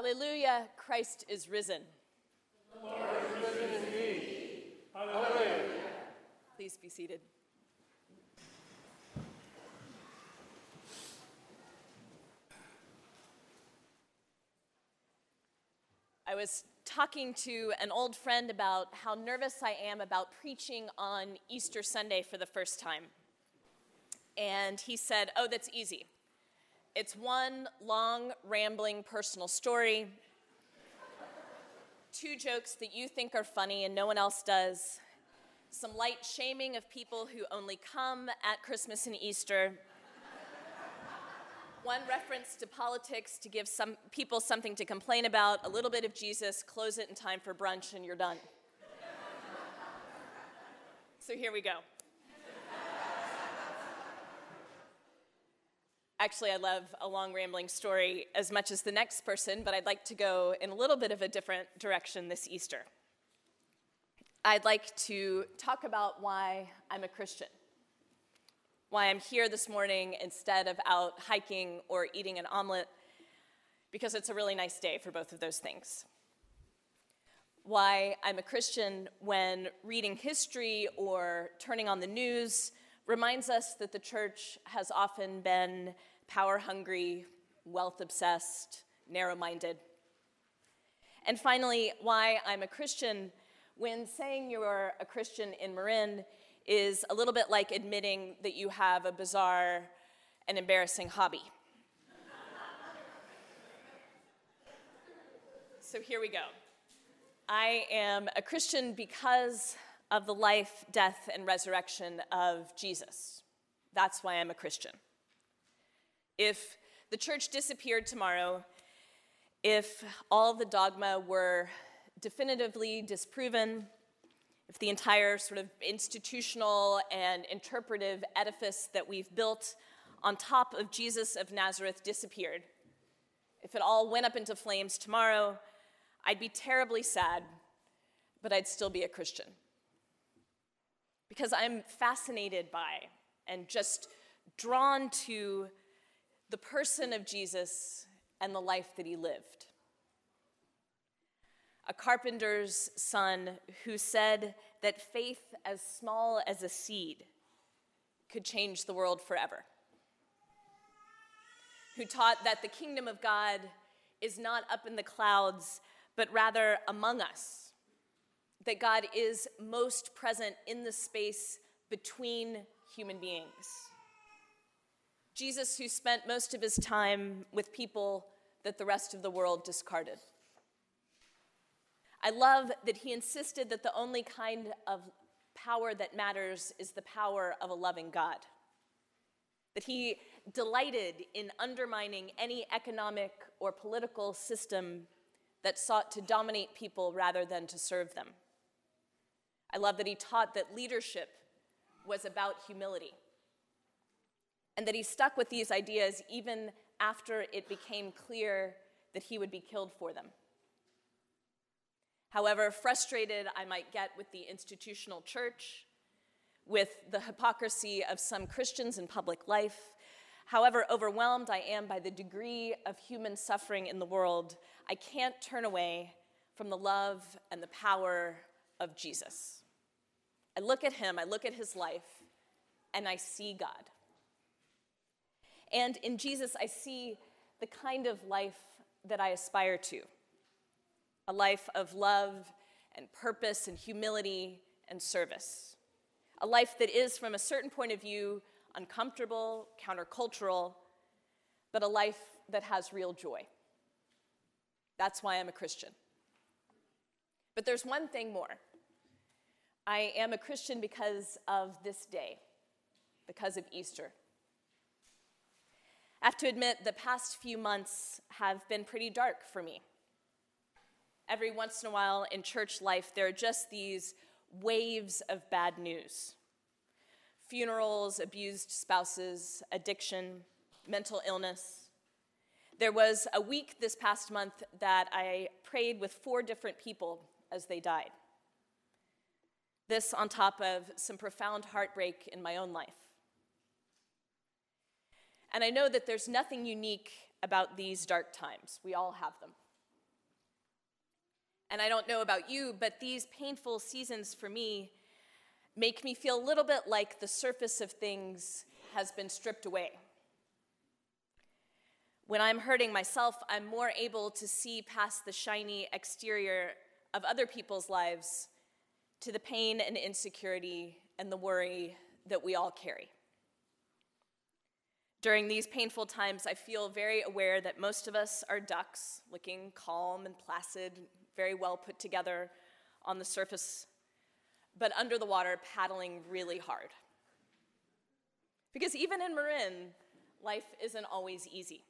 Alleluia, Christ is risen. Lord is risen indeed. Please be seated. I was talking to an old friend about how nervous I am about preaching on Easter Sunday for the first time. And he said, Oh, that's easy. It's one long, rambling personal story, two jokes that you think are funny and no one else does, some light shaming of people who only come at Christmas and Easter, one reference to politics to give some people something to complain about, a little bit of Jesus, close it in time for brunch, and you're done. so here we go. Actually, I love a long rambling story as much as the next person, but I'd like to go in a little bit of a different direction this Easter. I'd like to talk about why I'm a Christian, why I'm here this morning instead of out hiking or eating an omelet, because it's a really nice day for both of those things. Why I'm a Christian when reading history or turning on the news reminds us that the church has often been power hungry, wealth obsessed, narrow minded. And finally, why I'm a Christian when saying you're a Christian in Marin is a little bit like admitting that you have a bizarre and embarrassing hobby. so here we go. I am a Christian because of the life, death, and resurrection of Jesus. That's why I'm a Christian. If the church disappeared tomorrow, if all the dogma were definitively disproven, if the entire sort of institutional and interpretive edifice that we've built on top of Jesus of Nazareth disappeared, if it all went up into flames tomorrow, I'd be terribly sad, but I'd still be a Christian. Because I'm fascinated by and just drawn to the person of Jesus and the life that he lived. A carpenter's son who said that faith as small as a seed could change the world forever. Who taught that the kingdom of God is not up in the clouds, but rather among us. That God is most present in the space between human beings. Jesus, who spent most of his time with people that the rest of the world discarded. I love that he insisted that the only kind of power that matters is the power of a loving God. That he delighted in undermining any economic or political system that sought to dominate people rather than to serve them. I love that he taught that leadership was about humility and that he stuck with these ideas even after it became clear that he would be killed for them. However frustrated I might get with the institutional church, with the hypocrisy of some Christians in public life, however overwhelmed I am by the degree of human suffering in the world, I can't turn away from the love and the power of Jesus. I look at him, I look at his life, and I see God. And in Jesus, I see the kind of life that I aspire to a life of love and purpose and humility and service. A life that is, from a certain point of view, uncomfortable, countercultural, but a life that has real joy. That's why I'm a Christian. But there's one thing more. I am a Christian because of this day, because of Easter. I have to admit, the past few months have been pretty dark for me. Every once in a while in church life, there are just these waves of bad news funerals, abused spouses, addiction, mental illness. There was a week this past month that I prayed with four different people as they died. This on top of some profound heartbreak in my own life. And I know that there's nothing unique about these dark times. We all have them. And I don't know about you, but these painful seasons for me make me feel a little bit like the surface of things has been stripped away. When I'm hurting myself, I'm more able to see past the shiny exterior of other people's lives to the pain and insecurity and the worry that we all carry. During these painful times, I feel very aware that most of us are ducks, looking calm and placid, very well put together on the surface, but under the water, paddling really hard. Because even in Marin, life isn't always easy.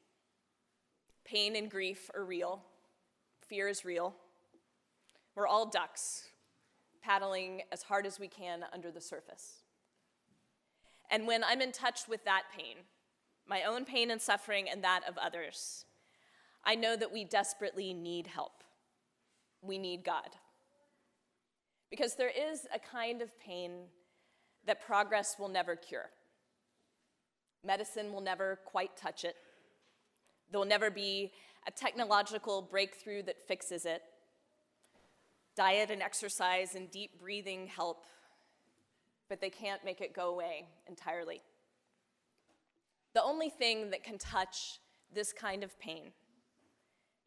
Pain and grief are real, fear is real. We're all ducks, paddling as hard as we can under the surface. And when I'm in touch with that pain, my own pain and suffering and that of others, I know that we desperately need help. We need God. Because there is a kind of pain that progress will never cure. Medicine will never quite touch it. There will never be a technological breakthrough that fixes it. Diet and exercise and deep breathing help, but they can't make it go away entirely. The only thing that can touch this kind of pain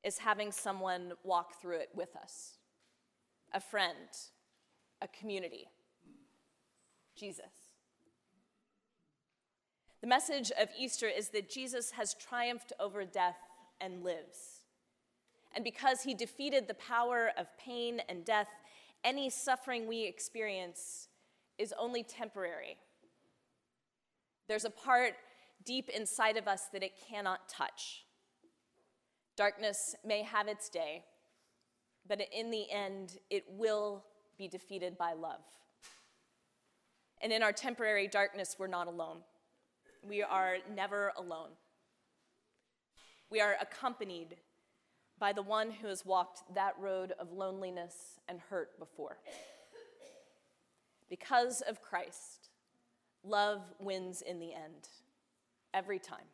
is having someone walk through it with us a friend, a community, Jesus. The message of Easter is that Jesus has triumphed over death and lives. And because he defeated the power of pain and death, any suffering we experience is only temporary. There's a part deep inside of us that it cannot touch. Darkness may have its day, but in the end, it will be defeated by love. And in our temporary darkness, we're not alone. We are never alone. We are accompanied by the one who has walked that road of loneliness and hurt before. Because of Christ, love wins in the end, every time.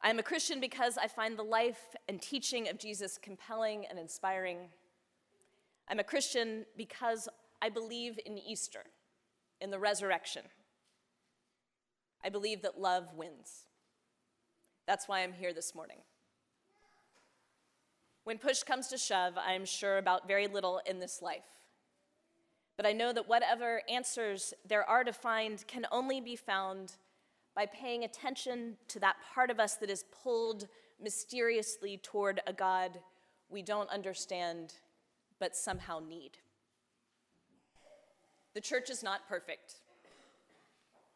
I am a Christian because I find the life and teaching of Jesus compelling and inspiring. I'm a Christian because I believe in Easter, in the resurrection. I believe that love wins. That's why I'm here this morning. When push comes to shove, I am sure about very little in this life. But I know that whatever answers there are to find can only be found by paying attention to that part of us that is pulled mysteriously toward a God we don't understand but somehow need. The church is not perfect.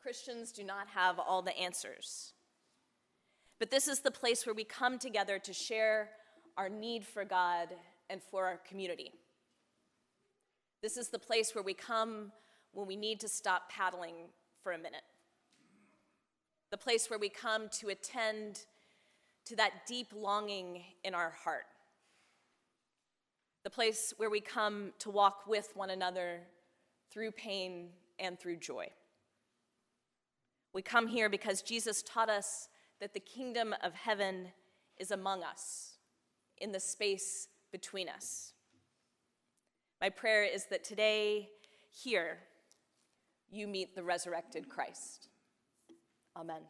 Christians do not have all the answers. But this is the place where we come together to share our need for God and for our community. This is the place where we come when we need to stop paddling for a minute. The place where we come to attend to that deep longing in our heart. The place where we come to walk with one another through pain and through joy. We come here because Jesus taught us that the kingdom of heaven is among us, in the space between us. My prayer is that today, here, you meet the resurrected Christ. Amen.